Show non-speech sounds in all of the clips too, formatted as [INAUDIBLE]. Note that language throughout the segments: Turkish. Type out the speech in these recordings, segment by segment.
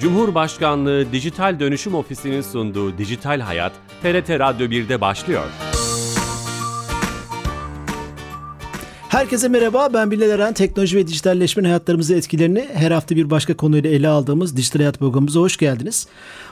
Cumhurbaşkanlığı Dijital Dönüşüm Ofisi'nin sunduğu Dijital Hayat, TRT Radyo 1'de başlıyor. Herkese merhaba, ben Bilal Eren. Teknoloji ve dijitalleşmenin hayatlarımızı etkilerini her hafta bir başka konuyla ele aldığımız Dijital Hayat programımıza hoş geldiniz.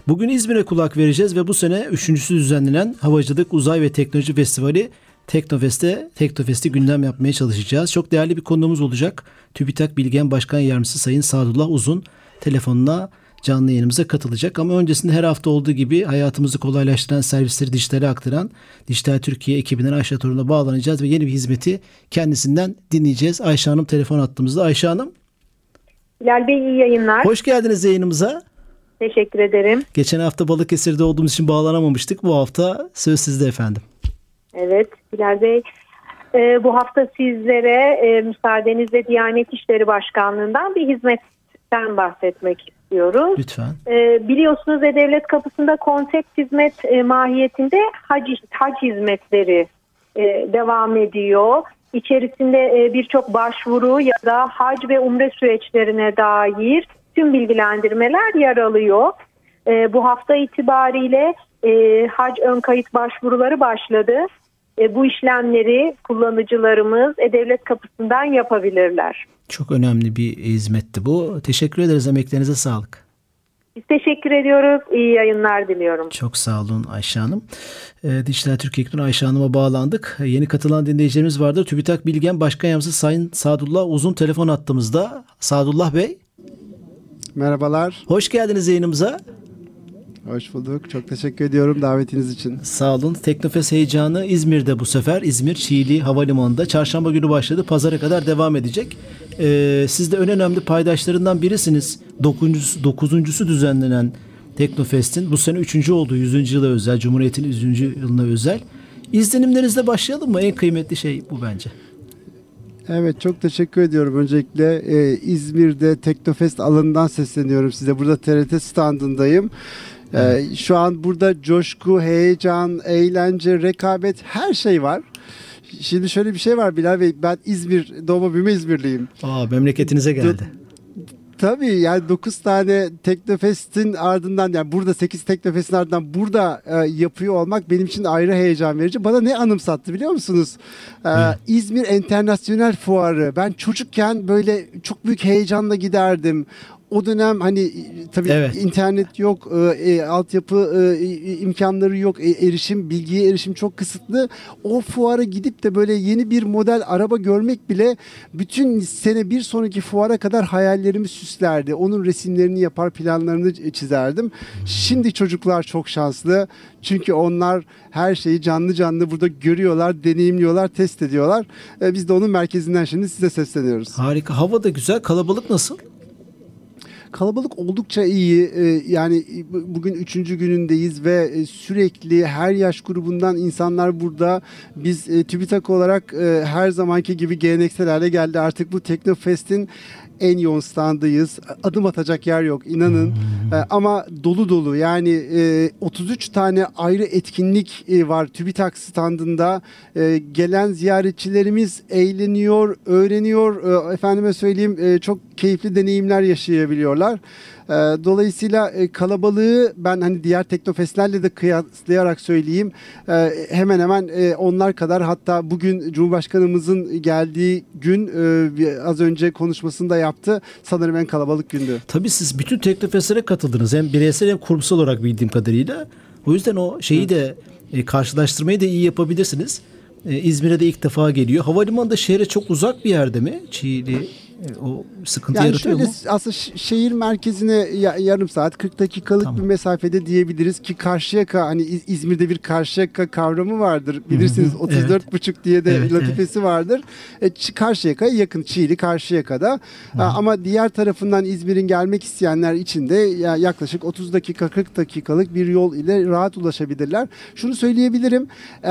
Bugün İzmir'e kulak vereceğiz ve bu sene üçüncüsü düzenlenen Havacılık, Uzay ve Teknoloji Festivali Teknofest'te Teknofest'i gündem yapmaya çalışacağız. Çok değerli bir konuğumuz olacak. TÜBİTAK Bilgen Başkan Yardımcısı Sayın Sadullah Uzun telefonuna canlı yayınımıza katılacak. Ama öncesinde her hafta olduğu gibi hayatımızı kolaylaştıran servisleri dijitale aktaran Dijital Türkiye ekibinden Ayşe Torun'a bağlanacağız ve yeni bir hizmeti kendisinden dinleyeceğiz. Ayşe Hanım telefon attığımızda. Ayşe Hanım. Bilal Bey iyi yayınlar. Hoş geldiniz yayınımıza. Teşekkür ederim. Geçen hafta Balıkesir'de olduğumuz için bağlanamamıştık. Bu hafta söz sizde efendim. Evet Bilal Bey. E, bu hafta sizlere e, müsaadenizle Diyanet İşleri Başkanlığı'ndan bir hizmetten bahsetmek istiyoruz. Lütfen. E, biliyorsunuz E-Devlet kapısında konsept hizmet e, mahiyetinde hac, hac hizmetleri e, devam ediyor. İçerisinde e, birçok başvuru ya da hac ve umre süreçlerine dair tüm bilgilendirmeler yer alıyor. E, bu hafta itibariyle e, hac ön kayıt başvuruları başladı. E, bu işlemleri kullanıcılarımız E-Devlet kapısından yapabilirler. Çok önemli bir hizmetti bu. Teşekkür ederiz. Emeklerinize sağlık. Biz teşekkür ediyoruz. İyi yayınlar diliyorum. Çok sağ olun Ayşe Hanım. E, Dijital Türkiye Ekran Ayşe Hanım'a bağlandık. E, yeni katılan dinleyicilerimiz vardır. TÜBİTAK Bilgen Başkan Yardımcısı Sayın Sadullah Uzun telefon attığımızda. Sadullah Bey. Merhabalar. Hoş geldiniz yayınımıza. Hoş bulduk. Çok teşekkür ediyorum davetiniz için. Sağ olun. Teknofest heyecanı İzmir'de bu sefer. İzmir Çiğli Havalimanı'nda. Çarşamba günü başladı. Pazara kadar devam edecek. Ee, siz de en önemli paydaşlarından birisiniz. Dokuzuncusu, dokuzuncusu düzenlenen Teknofest'in. Bu sene üçüncü oldu. Yüzüncü yıla özel. Cumhuriyet'in yüzüncü yılına özel. İzlenimlerinizle başlayalım mı? En kıymetli şey bu bence. Evet çok teşekkür ediyorum. Öncelikle e, İzmir'de Teknofest alanından sesleniyorum size. Burada TRT standındayım. Ee, şu an burada coşku, heyecan, eğlence, rekabet her şey var. Şimdi şöyle bir şey var Bilal Bey. Ben İzmir, doğma büyüme İzmirliyim. Aa memleketinize geldi. Tabii yani 9 tane Teknofest'in ardından yani burada 8 Teknofest'in ardından burada e, yapıyor olmak benim için ayrı heyecan verici. Bana ne anımsattı biliyor musunuz? E, İzmir Enternasyonel Fuarı. Ben çocukken böyle çok büyük heyecanla giderdim o dönem hani tabii evet. internet yok, e, e, altyapı e, imkanları yok, e, erişim, bilgiye erişim çok kısıtlı. O fuara gidip de böyle yeni bir model araba görmek bile bütün sene bir sonraki fuara kadar hayallerimi süslerdi. Onun resimlerini yapar, planlarını çizerdim. Şimdi çocuklar çok şanslı. Çünkü onlar her şeyi canlı canlı burada görüyorlar, deneyimliyorlar, test ediyorlar. E, biz de onun merkezinden şimdi size sesleniyoruz. Harika. Hava da güzel. Kalabalık nasıl? Kalabalık oldukça iyi. Ee, yani bugün üçüncü günündeyiz ve e, sürekli her yaş grubundan insanlar burada. Biz e, TÜBİTAK olarak e, her zamanki gibi geleneksel hale geldi. Artık bu Teknofest'in en yoğun standıyız. Adım atacak yer yok inanın. Hmm. E, ama dolu dolu yani e, 33 tane ayrı etkinlik e, var TÜBİTAK standında. E, gelen ziyaretçilerimiz eğleniyor, öğreniyor. E, efendime söyleyeyim e, çok keyifli deneyimler yaşayabiliyorlar. Ee, dolayısıyla e, kalabalığı ben hani diğer teknofestlerle de kıyaslayarak söyleyeyim. Ee, hemen hemen e, onlar kadar hatta bugün Cumhurbaşkanımızın geldiği gün e, az önce konuşmasında yaptı. Sanırım en kalabalık gündü. Tabii siz bütün teknofestlere katıldınız. Hem bireysel hem kurumsal olarak bildiğim kadarıyla. O yüzden o şeyi de karşılaştırmayı da iyi yapabilirsiniz. İzmir'e de ilk defa geliyor. Havalimanı da şehre çok uzak bir yerde mi? Çiğli o sıkıntı yani yaratıyor şöyle, mu? Aslında şehir merkezine yarım saat 40 dakikalık tamam. bir mesafede diyebiliriz ki Karşıyaka hani İzmir'de bir Karşıyaka kavramı vardır. Bilirsiniz 34 evet. buçuk diye de evet, latifesi evet. vardır. E, Karşıyaka'ya yakın Çiğli Karşıyaka'da. Hı. Ama diğer tarafından İzmir'in gelmek isteyenler için de yaklaşık 30 dakika 40 dakikalık bir yol ile rahat ulaşabilirler. Şunu söyleyebilirim. E,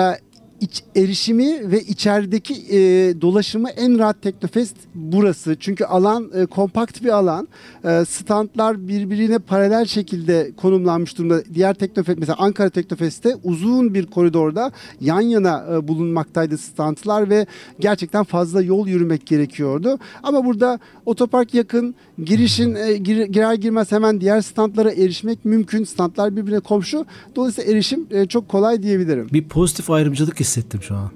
iç, erişimi ve içerideki e, dolaşımı en rahat Teknofest burası. Çünkü alan e, kompakt bir alan. E, standlar birbirine paralel şekilde konumlanmış durumda. Diğer Teknofest mesela Ankara Teknofest'te uzun bir koridorda yan yana e, bulunmaktaydı standlar ve gerçekten fazla yol yürümek gerekiyordu. Ama burada otopark yakın, girişin e, gir, girer girmez hemen diğer standlara erişmek mümkün. Standlar birbirine komşu. Dolayısıyla erişim e, çok kolay diyebilirim. Bir pozitif ayrımcılık hissettim şu an.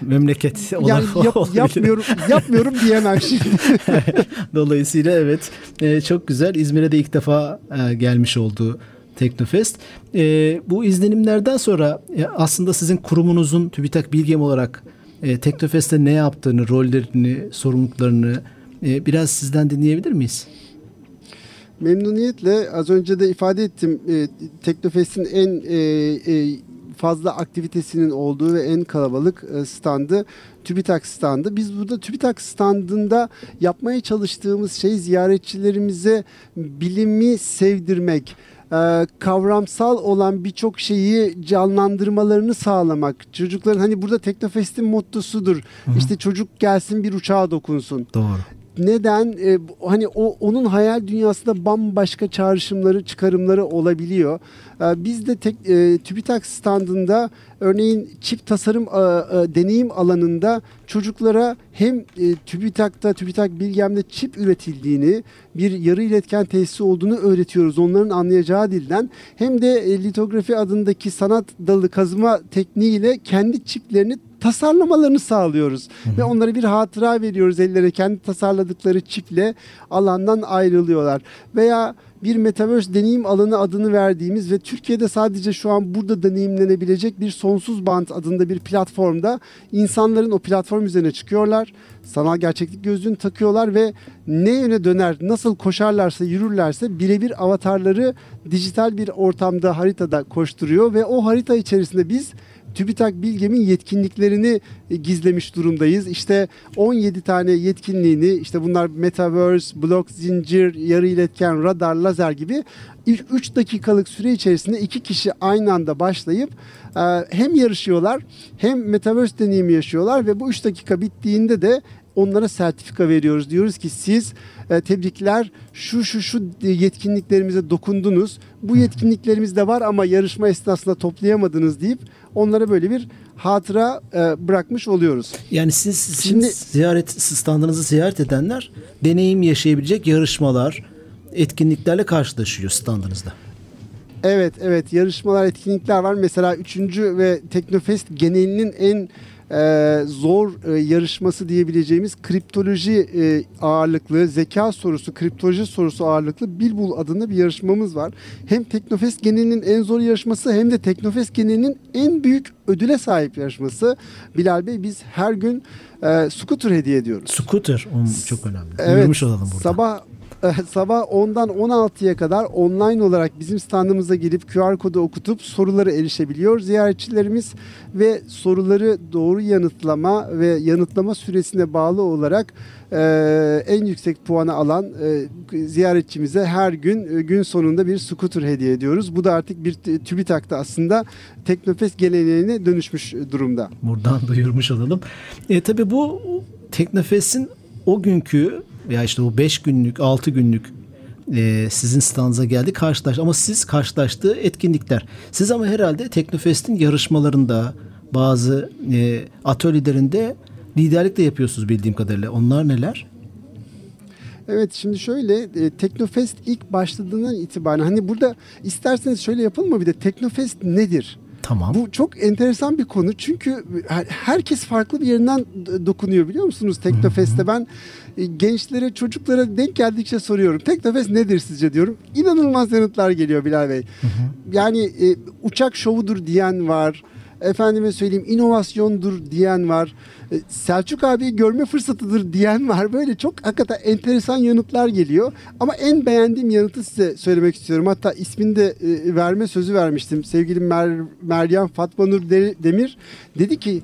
Memleket yani yap, yapmıyorum yapmıyorum diyemem şimdi. [LAUGHS] Dolayısıyla evet e, çok güzel. İzmir'e de ilk defa e, gelmiş oldu Teknofest. E, bu izlenimlerden sonra e, aslında sizin kurumunuzun TÜBİTAK Bilgem olarak e, Teknofest'te ne yaptığını, rollerini, sorumluluklarını e, biraz sizden dinleyebilir miyiz? Memnuniyetle az önce de ifade ettim e, Teknofest'in en e, e, fazla aktivitesinin olduğu ve en kalabalık e, standı TÜBİTAK standı. Biz burada TÜBİTAK standında yapmaya çalıştığımız şey ziyaretçilerimize bilimi sevdirmek e, kavramsal olan birçok şeyi canlandırmalarını sağlamak. Çocukların hani burada Teknofest'in mottosudur. Hı hı. İşte çocuk gelsin bir uçağa dokunsun. Doğru neden e, hani o onun hayal dünyasında bambaşka çağrışımları çıkarımları olabiliyor. E, biz de tek, e, TÜBİTAK standında örneğin çip tasarım e, e, deneyim alanında çocuklara hem e, TÜBİTAK'ta TÜBİTAK Bilgem'de çip üretildiğini bir yarı iletken tesisi olduğunu öğretiyoruz onların anlayacağı dilden hem de e, litografi adındaki sanat dalı kazıma tekniğiyle kendi çiplerini tasarlamalarını sağlıyoruz. Hı hı. Ve onlara bir hatıra veriyoruz ellerine kendi tasarladıkları çiple alandan ayrılıyorlar. Veya bir metaverse deneyim alanı adını verdiğimiz ve Türkiye'de sadece şu an burada deneyimlenebilecek bir sonsuz bant adında bir platformda insanların o platform üzerine çıkıyorlar. Sanal gerçeklik gözlüğünü takıyorlar ve ne yöne döner, nasıl koşarlarsa, yürürlerse birebir avatarları dijital bir ortamda, haritada koşturuyor ve o harita içerisinde biz TÜBİTAK Bilgem'in yetkinliklerini e, gizlemiş durumdayız. İşte 17 tane yetkinliğini işte bunlar Metaverse, blok zincir, yarı iletken, radar, lazer gibi 3 dakikalık süre içerisinde iki kişi aynı anda başlayıp e, hem yarışıyorlar hem Metaverse deneyimi yaşıyorlar ve bu 3 dakika bittiğinde de onlara sertifika veriyoruz. Diyoruz ki siz e, tebrikler şu şu şu yetkinliklerimize dokundunuz. Bu yetkinliklerimiz de var ama yarışma esnasında toplayamadınız deyip onlara böyle bir hatıra e, bırakmış oluyoruz. Yani siz sizin Şimdi, ziyaret standınızı ziyaret edenler deneyim yaşayabilecek yarışmalar, etkinliklerle karşılaşıyor standınızda. Evet, evet yarışmalar, etkinlikler var. Mesela 3. ve Teknofest genelinin en e, zor e, yarışması diyebileceğimiz kriptoloji e, ağırlıklı, zeka sorusu, kriptoloji sorusu ağırlıklı Bilbul adında bir yarışmamız var. Hem Teknofest genelinin en zor yarışması hem de Teknofest genelinin en büyük ödüle sahip yarışması. Bilal Bey biz her gün e, scooter hediye ediyoruz. Scooter çok önemli. Evet, Duyurmuş olalım burada. Sabah sabah 10'dan 16'ya kadar online olarak bizim standımıza gelip QR kodu okutup soruları erişebiliyor ziyaretçilerimiz ve soruları doğru yanıtlama ve yanıtlama süresine bağlı olarak e, en yüksek puanı alan e, ziyaretçimize her gün e, gün sonunda bir scooter hediye ediyoruz. Bu da artık bir TÜBİTAK'ta aslında Teknofest geleneğine dönüşmüş durumda. Buradan duyurmuş olalım. E, tabii bu Teknofest'in o günkü veya işte o 5 günlük 6 günlük e, sizin standınıza geldi karşılaş ama siz karşılaştığı etkinlikler. Siz ama herhalde Teknofest'in yarışmalarında bazı e, atölyelerinde liderlik de yapıyorsunuz bildiğim kadarıyla. Onlar neler? Evet şimdi şöyle e, Teknofest ilk başladığından itibaren hani burada isterseniz şöyle yapalım mı bir de Teknofest nedir? Tamam. Bu çok enteresan bir konu çünkü herkes farklı bir yerinden dokunuyor biliyor musunuz Teknofest'te ben e, gençlere çocuklara denk geldikçe soruyorum. Teknofest nedir sizce diyorum. İnanılmaz yanıtlar geliyor Bilal Bey. Hı hı. Yani e, uçak şovudur diyen var efendime söyleyeyim inovasyondur diyen var. E, Selçuk abi görme fırsatıdır diyen var. Böyle çok hakikaten enteresan yanıtlar geliyor. Ama en beğendiğim yanıtı size söylemek istiyorum. Hatta ismini de e, verme sözü vermiştim. Sevgili Mer Meryem Fatma Nur Demir dedi ki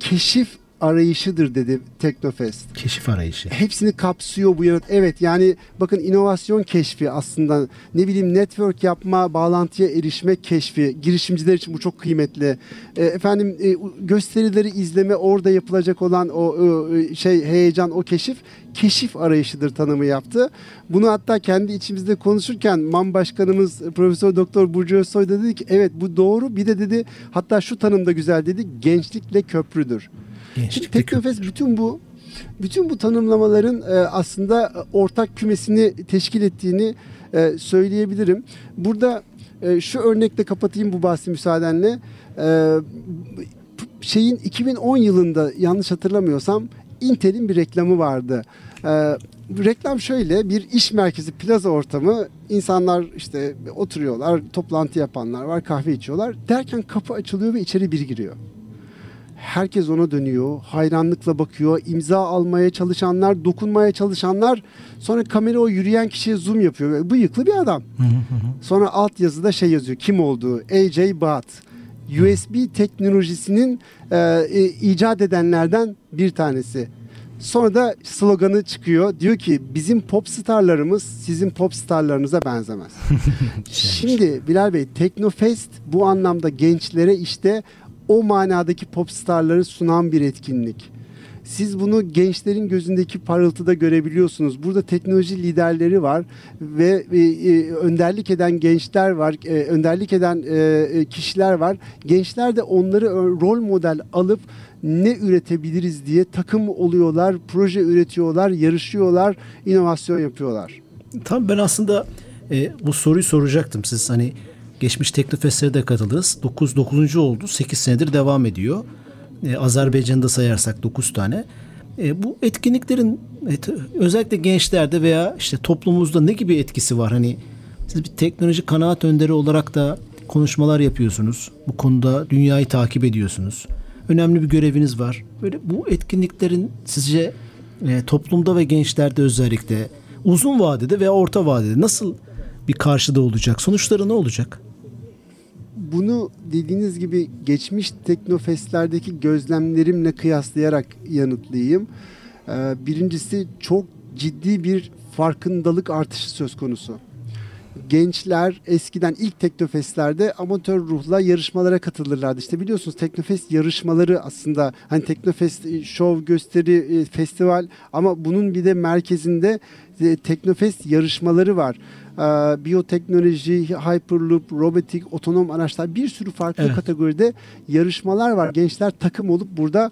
keşif arayışıdır dedi Teknofest. Keşif arayışı. Hepsini kapsıyor bu yanıt. Evet yani bakın inovasyon keşfi aslında ne bileyim network yapma, bağlantıya erişme keşfi. Girişimciler için bu çok kıymetli. E, efendim e, gösterileri izleme orada yapılacak olan o e, şey heyecan o keşif keşif arayışıdır tanımı yaptı. Bunu hatta kendi içimizde konuşurken MAM Başkanımız Profesör Doktor Burcu Özsoy dedi ki evet bu doğru bir de dedi hatta şu tanım da güzel dedi gençlikle köprüdür. Gençlikle Teknofest köprüdür. bütün bu bütün bu tanımlamaların e, aslında ortak kümesini teşkil ettiğini e, söyleyebilirim. Burada e, şu örnekle kapatayım bu bahsi müsaadenle. E, şeyin 2010 yılında yanlış hatırlamıyorsam Intel'in bir reklamı vardı. Reklam şöyle bir iş merkezi plaza ortamı insanlar işte oturuyorlar toplantı yapanlar var kahve içiyorlar derken kapı açılıyor ve içeri biri giriyor. Herkes ona dönüyor, hayranlıkla bakıyor, imza almaya çalışanlar, dokunmaya çalışanlar. Sonra kamera o yürüyen kişiye zoom yapıyor. Bıyıklı bir adam. Sonra alt yazıda şey yazıyor, kim olduğu, AJ Baat. USB teknolojisinin e, e, icat edenlerden bir tanesi. Sonra da sloganı çıkıyor. Diyor ki bizim pop starlarımız sizin pop starlarınıza benzemez. [LAUGHS] Şimdi Bilal Bey Teknofest bu anlamda gençlere işte o manadaki pop starları sunan bir etkinlik. Siz bunu gençlerin gözündeki parıltıda görebiliyorsunuz. Burada teknoloji liderleri var ve e, e, önderlik eden gençler var, e, önderlik eden e, e kişiler var. Gençler de onları rol model alıp ne üretebiliriz diye takım oluyorlar, proje üretiyorlar, yarışıyorlar, inovasyon yapıyorlar. Tam ben aslında e, bu soruyu soracaktım. Siz hani geçmiş Teknofest'lere de katıldınız. 9 9. oldu. 8 senedir devam ediyor. E, Azerbaycan'da sayarsak 9 tane. E, bu etkinliklerin et, özellikle gençlerde veya işte toplumumuzda ne gibi etkisi var? Hani siz bir teknoloji kanaat önderi olarak da konuşmalar yapıyorsunuz. Bu konuda dünyayı takip ediyorsunuz önemli bir göreviniz var. Böyle bu etkinliklerin sizce e, toplumda ve gençlerde özellikle uzun vadede veya orta vadede nasıl bir karşıda olacak? Sonuçları ne olacak? Bunu dediğiniz gibi geçmiş teknofestlerdeki gözlemlerimle kıyaslayarak yanıtlayayım. Ee, birincisi çok ciddi bir farkındalık artışı söz konusu gençler eskiden ilk Teknofest'lerde amatör ruhla yarışmalara katılırlardı. İşte biliyorsunuz Teknofest yarışmaları aslında hani Teknofest e, şov, gösteri, e, festival ama bunun bir de merkezinde e, Teknofest yarışmaları var. Biyoteknoloji, Hyperloop, robotik, otonom araçlar bir sürü farklı evet. kategoride yarışmalar var. Gençler takım olup burada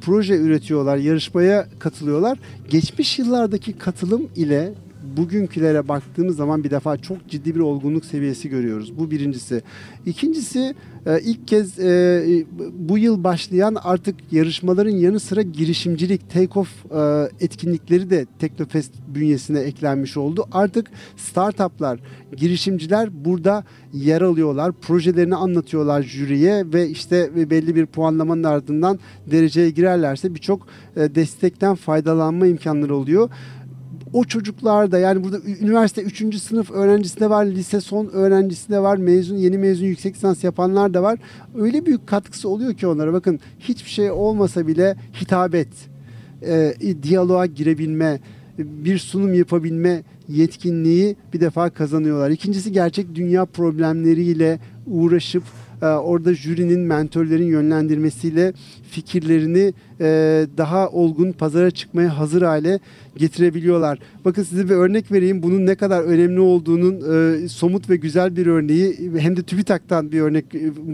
proje üretiyorlar, yarışmaya katılıyorlar. Geçmiş yıllardaki katılım ile bugünkülere baktığımız zaman bir defa çok ciddi bir olgunluk seviyesi görüyoruz. Bu birincisi. İkincisi e, ilk kez e, bu yıl başlayan artık yarışmaların yanı sıra girişimcilik, take-off e, etkinlikleri de Teknofest bünyesine eklenmiş oldu. Artık startuplar, girişimciler burada yer alıyorlar. Projelerini anlatıyorlar jüriye ve işte belli bir puanlamanın ardından dereceye girerlerse birçok destekten faydalanma imkanları oluyor o çocuklar da yani burada üniversite 3. sınıf öğrencisi de var, lise son öğrencisi de var, mezun yeni mezun yüksek lisans yapanlar da var. Öyle büyük katkısı oluyor ki onlara. Bakın hiçbir şey olmasa bile hitabet, e, diyaloğa girebilme, bir sunum yapabilme yetkinliği bir defa kazanıyorlar. İkincisi gerçek dünya problemleriyle uğraşıp orada jürinin, mentörlerin yönlendirmesiyle fikirlerini e, daha olgun pazara çıkmaya hazır hale getirebiliyorlar. Bakın size bir örnek vereyim. Bunun ne kadar önemli olduğunun e, somut ve güzel bir örneği hem de TÜBİTAK'tan bir örnek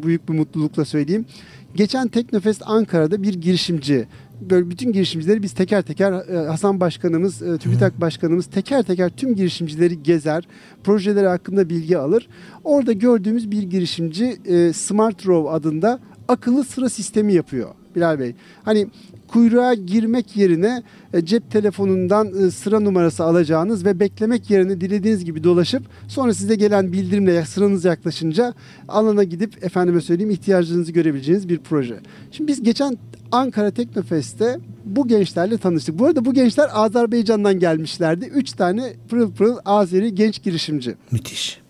büyük bir mutlulukla söyleyeyim. Geçen Teknofest Ankara'da bir girişimci böyle bütün girişimcileri biz teker teker e, Hasan Başkanımız, e, TÜBİTAK Başkanımız teker teker tüm girişimcileri gezer, projeleri hakkında bilgi alır. Orada gördüğümüz bir girişimci e, Smart Row adında akıllı sıra sistemi yapıyor Bilal Bey. Hani kuyruğa girmek yerine e, cep telefonundan e, sıra numarası alacağınız ve beklemek yerine dilediğiniz gibi dolaşıp sonra size gelen bildirimle sıranız yaklaşınca alana gidip efendime söyleyeyim ihtiyacınızı görebileceğiniz bir proje. Şimdi biz geçen Ankara Teknofest'te bu gençlerle tanıştık. Bu arada bu gençler Azerbaycan'dan gelmişlerdi. Üç tane pırıl pırıl Azeri genç girişimci. Müthiş.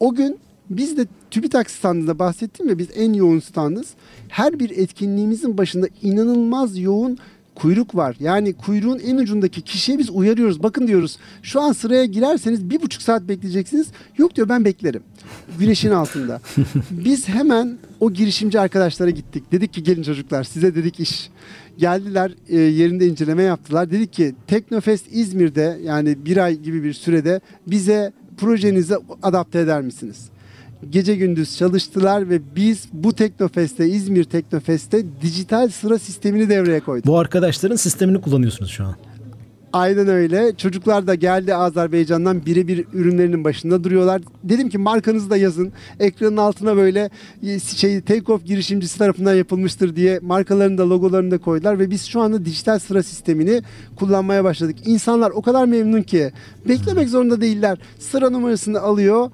O gün Biz de TÜBİTAK standında bahsettim ya biz en yoğun standız. Her bir etkinliğimizin başında inanılmaz yoğun kuyruk var. Yani kuyruğun en ucundaki kişiye biz uyarıyoruz. Bakın diyoruz şu an sıraya girerseniz bir buçuk saat bekleyeceksiniz. Yok diyor ben beklerim. Güneşin altında. [LAUGHS] Biz hemen o girişimci arkadaşlara gittik. Dedik ki gelin çocuklar size dedik iş. Geldiler e, yerinde inceleme yaptılar. Dedik ki Teknofest İzmir'de yani bir ay gibi bir sürede bize projenize adapte eder misiniz? Gece gündüz çalıştılar ve biz bu Teknofest'te İzmir Teknofest'te dijital sıra sistemini devreye koyduk. Bu arkadaşların sistemini kullanıyorsunuz şu an. Aynen öyle. Çocuklar da geldi Azerbaycan'dan birebir ürünlerinin başında duruyorlar. Dedim ki markanızı da yazın. Ekranın altına böyle e, şey take-off girişimcisi tarafından yapılmıştır diye markalarını da logolarını da koydular ve biz şu anda dijital sıra sistemini kullanmaya başladık. İnsanlar o kadar memnun ki beklemek zorunda değiller. Sıra numarasını alıyor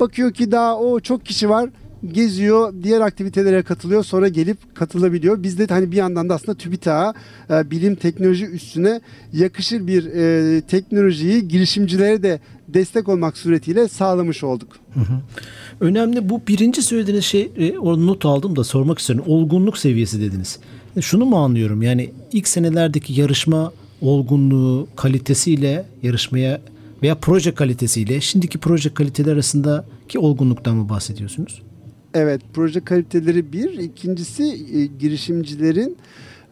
Bakıyor ki daha o çok kişi var geziyor, diğer aktivitelere katılıyor, sonra gelip katılabiliyor. Biz de hani bir yandan da aslında TÜBİTAK'a e, bilim teknoloji üstüne yakışır bir e, teknolojiyi girişimcilere de destek olmak suretiyle sağlamış olduk. Hı hı. Önemli bu birinci söylediğiniz şey e, o not aldım da sormak istiyorum. Olgunluk seviyesi dediniz. E, şunu mu anlıyorum yani ilk senelerdeki yarışma olgunluğu kalitesiyle yarışmaya veya proje kalitesiyle şimdiki proje kaliteleri arasındaki olgunluktan mı bahsediyorsunuz? Evet, proje kaliteleri bir. İkincisi e, girişimcilerin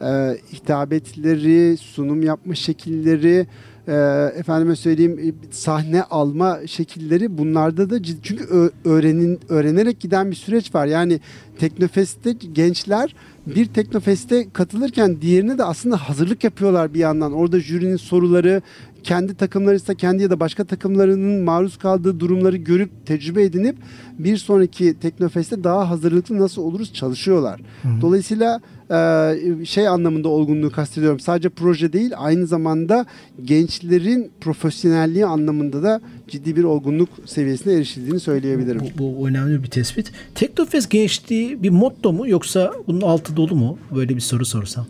e, hitabetleri, sunum yapma şekilleri, e, efendime söyleyeyim e, sahne alma şekilleri bunlarda da ciddi, çünkü öğrenin öğrenerek giden bir süreç var. Yani Teknofest'te gençler bir Teknofest'e katılırken diğerine de aslında hazırlık yapıyorlar bir yandan. Orada jürinin soruları, kendi takımları ise kendi ya da başka takımlarının maruz kaldığı durumları görüp tecrübe edinip bir sonraki Teknofest'te daha hazırlıklı nasıl oluruz çalışıyorlar. Hı hı. Dolayısıyla e, şey anlamında olgunluğu kastediyorum. Sadece proje değil aynı zamanda gençlerin profesyonelliği anlamında da ciddi bir olgunluk seviyesine erişildiğini söyleyebilirim. Bu, bu önemli bir tespit. Teknofest gençliği bir motto mu yoksa bunun altı dolu mu? Böyle bir soru sorsam.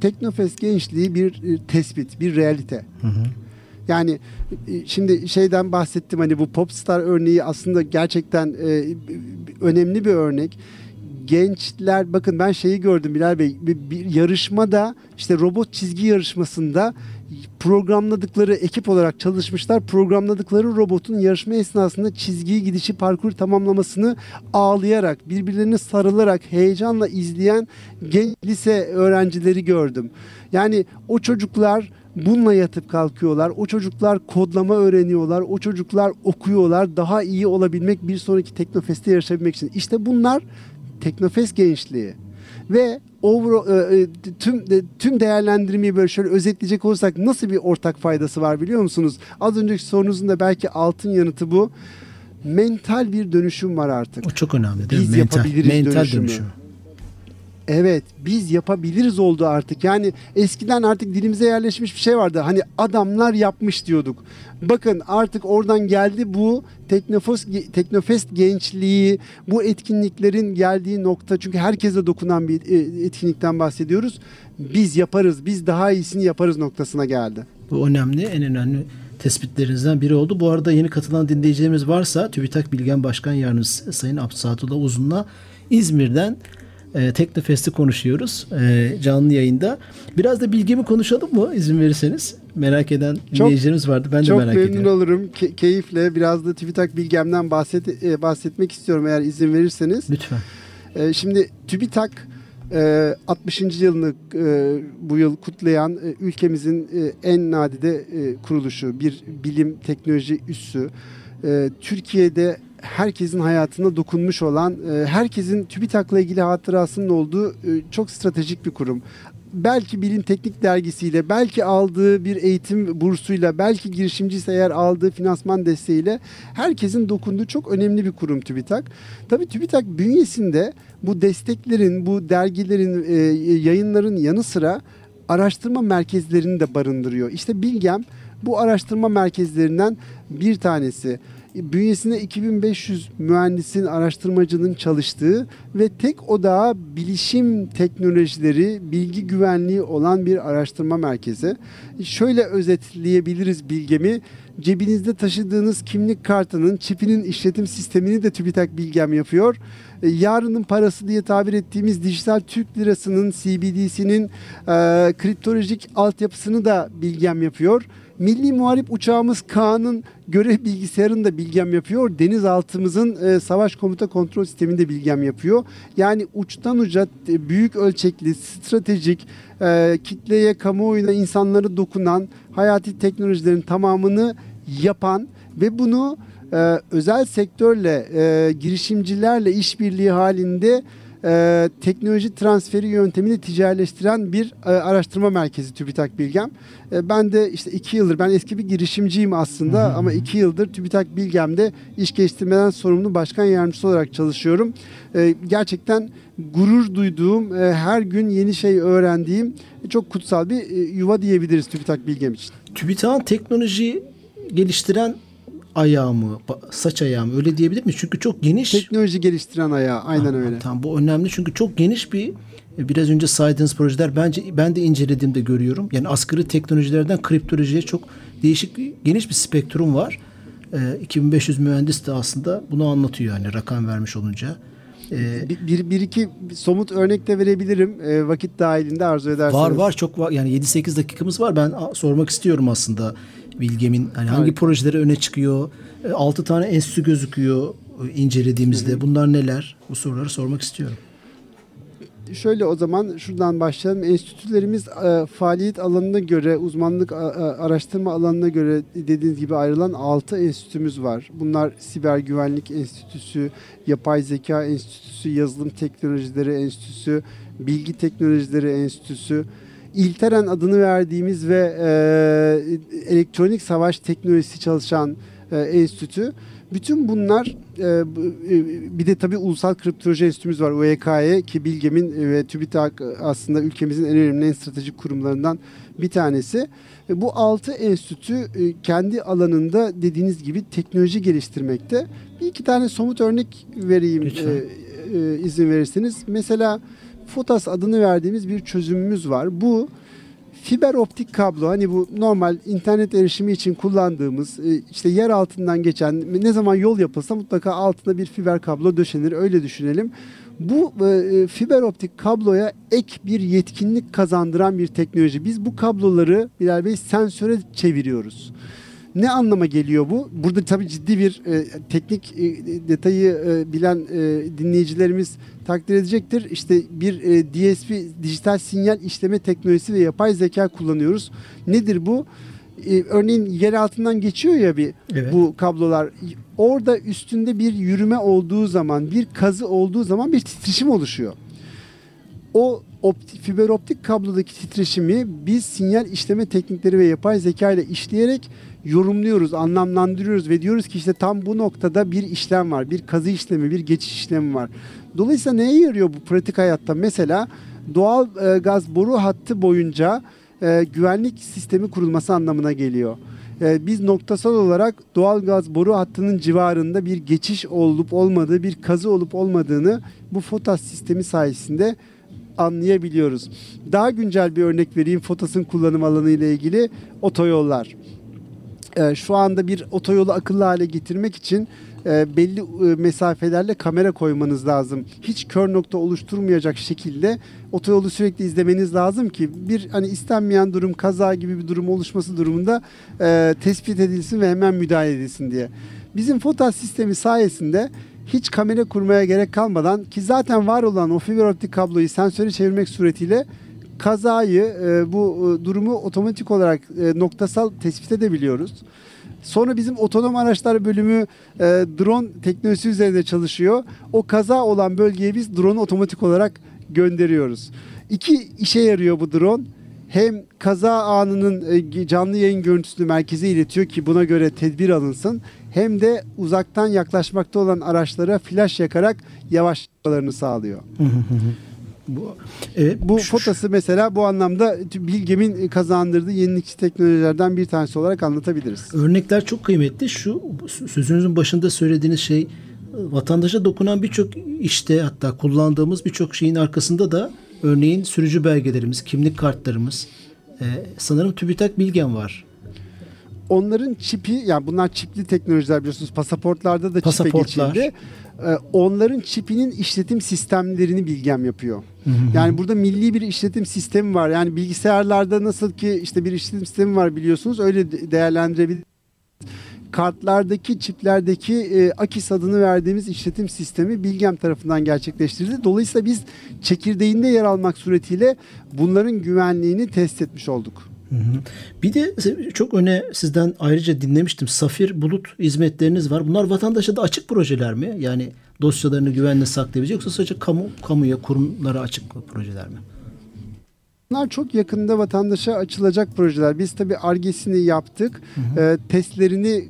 Teknofest gençliği bir e, tespit, bir realite. Hı hı. Yani e, şimdi şeyden bahsettim hani bu popstar örneği aslında gerçekten e, önemli bir örnek. Gençler bakın ben şeyi gördüm Bilal Bey bir, bir yarışmada işte robot çizgi yarışmasında programladıkları ekip olarak çalışmışlar. Programladıkları robotun yarışma esnasında çizgiyi gidişi parkur tamamlamasını ağlayarak, birbirlerine sarılarak heyecanla izleyen genç lise öğrencileri gördüm. Yani o çocuklar bununla yatıp kalkıyorlar. O çocuklar kodlama öğreniyorlar. O çocuklar okuyorlar. Daha iyi olabilmek bir sonraki Teknofest'te yarışabilmek için. İşte bunlar Teknofest gençliği ve over, e, e tüm e, tüm değerlendirmeyi böyle şöyle özetleyecek olursak nasıl bir ortak faydası var biliyor musunuz? Az önceki sorunuzun da belki altın yanıtı bu. Mental bir dönüşüm var artık. O çok önemli değil mi? Biz mental, yapabiliriz mental dönüşümü. dönüşüm. Evet biz yapabiliriz oldu artık. Yani eskiden artık dilimize yerleşmiş bir şey vardı. Hani adamlar yapmış diyorduk. Bakın artık oradan geldi bu Teknofest, Teknofest gençliği, bu etkinliklerin geldiği nokta. Çünkü herkese dokunan bir e, etkinlikten bahsediyoruz. Biz yaparız, biz daha iyisini yaparız noktasına geldi. Bu önemli, en önemli tespitlerinizden biri oldu. Bu arada yeni katılan dinleyicilerimiz varsa TÜBİTAK Bilgen Başkan Yardımcısı Sayın Abdülsatullah Uzun'la İzmir'den e, Teknofest'i konuşuyoruz e, canlı yayında. Biraz da bilgimi konuşalım mı izin verirseniz? Merak eden dinleyicilerimiz vardı. Ben de merak ediyorum. Çok memnun olurum. Ke- keyifle biraz da TÜBİTAK bilgemden bahset e, bahsetmek istiyorum eğer izin verirseniz. Lütfen. E, şimdi TÜBİTAK e, 60. yılını e, bu yıl kutlayan e, ülkemizin e, en nadide e, kuruluşu, bir bilim teknoloji üssü. E, Türkiye'de herkesin hayatına dokunmuş olan, e, herkesin TÜBİTAK'la ilgili hatırasının olduğu e, çok stratejik bir kurum. Belki Bilim Teknik Dergisi'yle, belki aldığı bir eğitim bursuyla, belki girişimciyse eğer aldığı finansman desteğiyle herkesin dokunduğu çok önemli bir kurum TÜBİTAK. Tabii TÜBİTAK bünyesinde bu desteklerin, bu dergilerin, e, yayınların yanı sıra araştırma merkezlerini de barındırıyor. İşte Bilgem bu araştırma merkezlerinden bir tanesi. Bünyesinde 2500 mühendisin, araştırmacının çalıştığı ve tek odağı bilişim teknolojileri, bilgi güvenliği olan bir araştırma merkezi. Şöyle özetleyebiliriz bilgemi. Cebinizde taşıdığınız kimlik kartının çipinin işletim sistemini de TÜBİTAK Bilgem yapıyor. E, yarının parası diye tabir ettiğimiz dijital Türk lirasının, CBDC'nin e, kriptolojik altyapısını da Bilgem yapıyor. Milli Muharip uçağımız Kaan'ın görev bilgisayarını da bilgem yapıyor. Denizaltımızın e, savaş komuta kontrol sistemini de bilgem yapıyor. Yani uçtan uca e, büyük ölçekli, stratejik, e, kitleye, kamuoyuna, insanları dokunan hayati teknolojilerin tamamını yapan ve bunu e, özel sektörle, e, girişimcilerle işbirliği halinde e, teknoloji transferi yöntemini ticarileştiren bir e, araştırma merkezi TÜBİTAK Bilgem. E, ben de işte iki yıldır, ben eski bir girişimciyim aslında hı hı. ama iki yıldır TÜBİTAK Bilgem'de iş geliştirmeden sorumlu başkan yardımcısı olarak çalışıyorum. E, gerçekten gurur duyduğum, e, her gün yeni şey öğrendiğim çok kutsal bir e, yuva diyebiliriz TÜBİTAK Bilgem için. TÜBİTAK'ın teknoloji geliştiren ayağı mı, saç ayağı mı öyle diyebilir miyiz? Çünkü çok geniş. Teknoloji geliştiren ayağı aynen ha, öyle. Tamam bu önemli çünkü çok geniş bir e, biraz önce saydığınız projeler bence ben de incelediğimde görüyorum. Yani asgari teknolojilerden kriptolojiye çok değişik geniş bir spektrum var. E, 2500 mühendis de aslında bunu anlatıyor yani rakam vermiş olunca. E, bir, bir, bir iki somut örnek de verebilirim e, vakit dahilinde arzu ederseniz. Var var çok var yani 7-8 dakikamız var ben sormak istiyorum aslında. Bilgem'in hani hangi evet. projeleri öne çıkıyor? E, altı tane enstitü gözüküyor e, incelediğimizde. Hı hı. Bunlar neler? Bu soruları sormak istiyorum. Şöyle o zaman şuradan başlayalım. Enstitülerimiz e, faaliyet alanına göre, uzmanlık a, a, araştırma alanına göre dediğiniz gibi ayrılan 6 enstitümüz var. Bunlar Siber Güvenlik Enstitüsü, Yapay Zeka Enstitüsü, Yazılım Teknolojileri Enstitüsü, Bilgi Teknolojileri Enstitüsü, İlteren adını verdiğimiz ve e, elektronik savaş teknolojisi çalışan e, enstitü. Bütün bunlar e, e bir de tabii Ulusal Kriptoloji Enstitümüz var UEK'ye ki Bilgem'in e, ve TÜBİTAK aslında ülkemizin en önemli en stratejik kurumlarından bir tanesi. E, bu altı enstitü e, kendi alanında dediğiniz gibi teknoloji geliştirmekte. Bir iki tane somut örnek vereyim e, e, izin verirseniz. Mesela FOTAS adını verdiğimiz bir çözümümüz var. Bu fiber optik kablo hani bu normal internet erişimi için kullandığımız e, işte yer altından geçen ne zaman yol yapılsa mutlaka altında bir fiber kablo döşenir öyle düşünelim. Bu e, fiber optik kabloya ek bir yetkinlik kazandıran bir teknoloji. Biz bu kabloları Bilal Bey sensöre çeviriyoruz. Ne anlama geliyor bu? Burada tabii ciddi bir e, teknik e, detayı e, bilen e, dinleyicilerimiz takdir edecektir. İşte bir e, DSP dijital sinyal işleme teknolojisi ve yapay zeka kullanıyoruz. Nedir bu? E, örneğin yer altından geçiyor ya bir evet. bu kablolar. Orada üstünde bir yürüme olduğu zaman, bir kazı olduğu zaman bir titreşim oluşuyor. O optik, fiber optik kablodaki titreşimi biz sinyal işleme teknikleri ve yapay zeka ile işleyerek yorumluyoruz, anlamlandırıyoruz ve diyoruz ki işte tam bu noktada bir işlem var. Bir kazı işlemi, bir geçiş işlemi var. Dolayısıyla neye yarıyor bu pratik hayatta? Mesela doğal e, gaz boru hattı boyunca e, güvenlik sistemi kurulması anlamına geliyor. E, biz noktasal olarak doğal gaz boru hattının civarında bir geçiş olup olmadığı, bir kazı olup olmadığını bu FOTAS sistemi sayesinde anlayabiliyoruz. Daha güncel bir örnek vereyim FOTAS'ın kullanım alanı ile ilgili otoyollar e, şu anda bir otoyolu akıllı hale getirmek için e, belli e, mesafelerle kamera koymanız lazım. Hiç kör nokta oluşturmayacak şekilde otoyolu sürekli izlemeniz lazım ki bir hani istenmeyen durum kaza gibi bir durum oluşması durumunda e, tespit edilsin ve hemen müdahale edilsin diye. Bizim FOTAS sistemi sayesinde hiç kamera kurmaya gerek kalmadan ki zaten var olan o fiber optik kabloyu sensöre çevirmek suretiyle kazayı, e, bu e, durumu otomatik olarak e, noktasal tespit edebiliyoruz. Sonra bizim otonom araçlar bölümü drone teknolojisi üzerinde çalışıyor. O kaza olan bölgeye biz drone otomatik olarak gönderiyoruz. İki işe yarıyor bu drone. Hem kaza anının canlı yayın görüntüsünü merkeze iletiyor ki buna göre tedbir alınsın. Hem de uzaktan yaklaşmakta olan araçlara flash yakarak yavaşlamalarını sağlıyor. Bu, evet, bu fotası mesela bu anlamda Bilgem'in kazandırdığı yenilikçi teknolojilerden bir tanesi olarak anlatabiliriz. Örnekler çok kıymetli. Şu sözünüzün başında söylediğiniz şey vatandaşa dokunan birçok işte hatta kullandığımız birçok şeyin arkasında da örneğin sürücü belgelerimiz, kimlik kartlarımız, e, sanırım TÜBİTAK Bilgen var. Onların çipi yani bunlar çipli teknolojiler biliyorsunuz pasaportlarda da Pasaportlar. çipe geçildi. Ee, onların çipinin işletim sistemlerini bilgem yapıyor. Yani burada milli bir işletim sistemi var. Yani bilgisayarlarda nasıl ki işte bir işletim sistemi var biliyorsunuz öyle değerlendirebilir kartlardaki çiplerdeki e, AKİS adını verdiğimiz işletim sistemi Bilgem tarafından gerçekleştirildi. Dolayısıyla biz çekirdeğinde yer almak suretiyle bunların güvenliğini test etmiş olduk. Bir de çok öne sizden ayrıca dinlemiştim. Safir Bulut hizmetleriniz var. Bunlar vatandaşa da açık projeler mi? Yani dosyalarını güvenle saklayabilecek yoksa sadece kamu kamuya kurumlara açık projeler mi? Bunlar çok yakında vatandaşa açılacak projeler. Biz tabii argesini yaptık. Hı hı. E, testlerini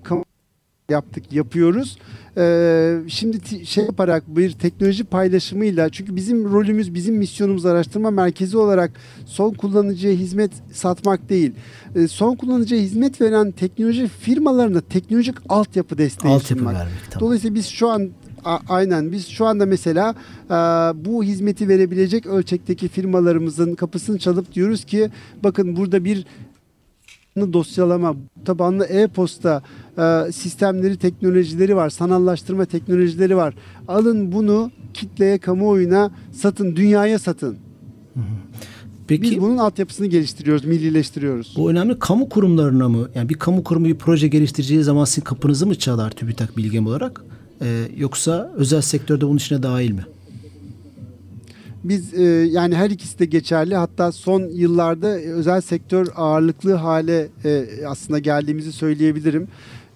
yaptık, yapıyoruz. Ee, şimdi şey yaparak bir teknoloji paylaşımıyla çünkü bizim rolümüz, bizim misyonumuz araştırma merkezi olarak son kullanıcıya hizmet satmak değil. Ee, son kullanıcıya hizmet veren teknoloji firmalarına teknolojik altyapı desteği altyapı sunmak. Vermek, tamam. Dolayısıyla biz şu an A, aynen biz şu anda mesela e, bu hizmeti verebilecek ölçekteki firmalarımızın kapısını çalıp diyoruz ki bakın burada bir dosyalama tabanlı e-posta e, sistemleri, teknolojileri var. Sanallaştırma teknolojileri var. Alın bunu kitleye, kamuoyuna satın, dünyaya satın. Peki, Biz bunun altyapısını geliştiriyoruz, millileştiriyoruz. Bu önemli kamu kurumlarına mı? Yani bir kamu kurumu bir proje geliştireceği zaman sizin kapınızı mı çalar TÜBİTAK bilgem olarak? Ee, yoksa özel sektörde bunun içine dahil mi? Biz e, yani her ikisi de geçerli. Hatta son yıllarda özel sektör ağırlıklı hale e, aslında geldiğimizi söyleyebilirim.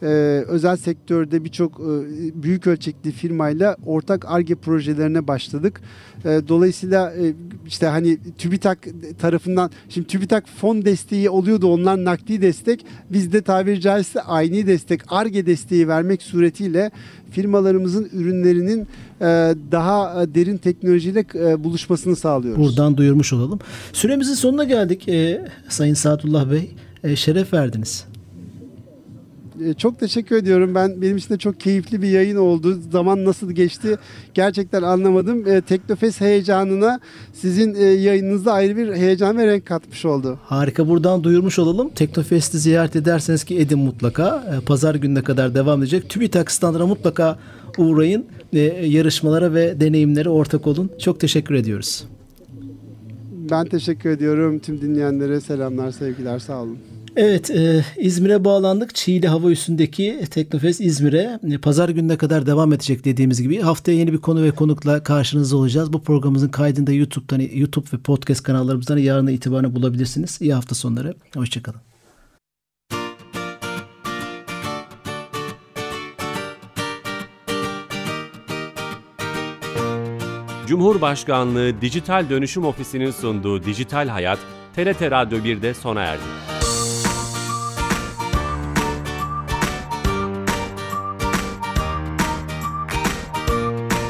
E, özel sektörde birçok e, büyük ölçekli firmayla ortak ARGE projelerine başladık. E, dolayısıyla e, işte hani TÜBİTAK tarafından şimdi TÜBİTAK fon desteği oluyordu onlar nakdi destek. Biz de tabiri caizse aynı destek ARGE desteği vermek suretiyle firmalarımızın ürünlerinin e, daha derin teknolojiyle buluşmasını sağlıyoruz. Buradan duyurmuş olalım. Süremizin sonuna geldik Sayın Saadullah Bey. Şeref verdiniz. Çok teşekkür ediyorum. Ben benim için de çok keyifli bir yayın oldu. Zaman nasıl geçti gerçekten anlamadım. E, Teknofest heyecanına sizin yayınınızda ayrı bir heyecan ve renk katmış oldu. Harika. Buradan duyurmuş olalım. Teknofest'i ziyaret ederseniz ki edin mutlaka. Pazar gününe kadar devam edecek. TÜBİTAK standına mutlaka uğrayın. Yarışmalara ve deneyimlere ortak olun. Çok teşekkür ediyoruz. Ben teşekkür ediyorum. Tüm dinleyenlere selamlar, sevgiler. Sağ olun. Evet e, İzmir'e bağlandık. Çiğli hava üstündeki Teknofest İzmir'e e, pazar gününe kadar devam edecek dediğimiz gibi. Haftaya yeni bir konu ve konukla karşınızda olacağız. Bu programımızın kaydını da YouTube'dan, YouTube ve podcast kanallarımızdan yarına itibaren bulabilirsiniz. İyi hafta sonları. Hoşçakalın. Cumhurbaşkanlığı Dijital Dönüşüm Ofisi'nin sunduğu Dijital Hayat, TRT Radyo 1'de sona erdi.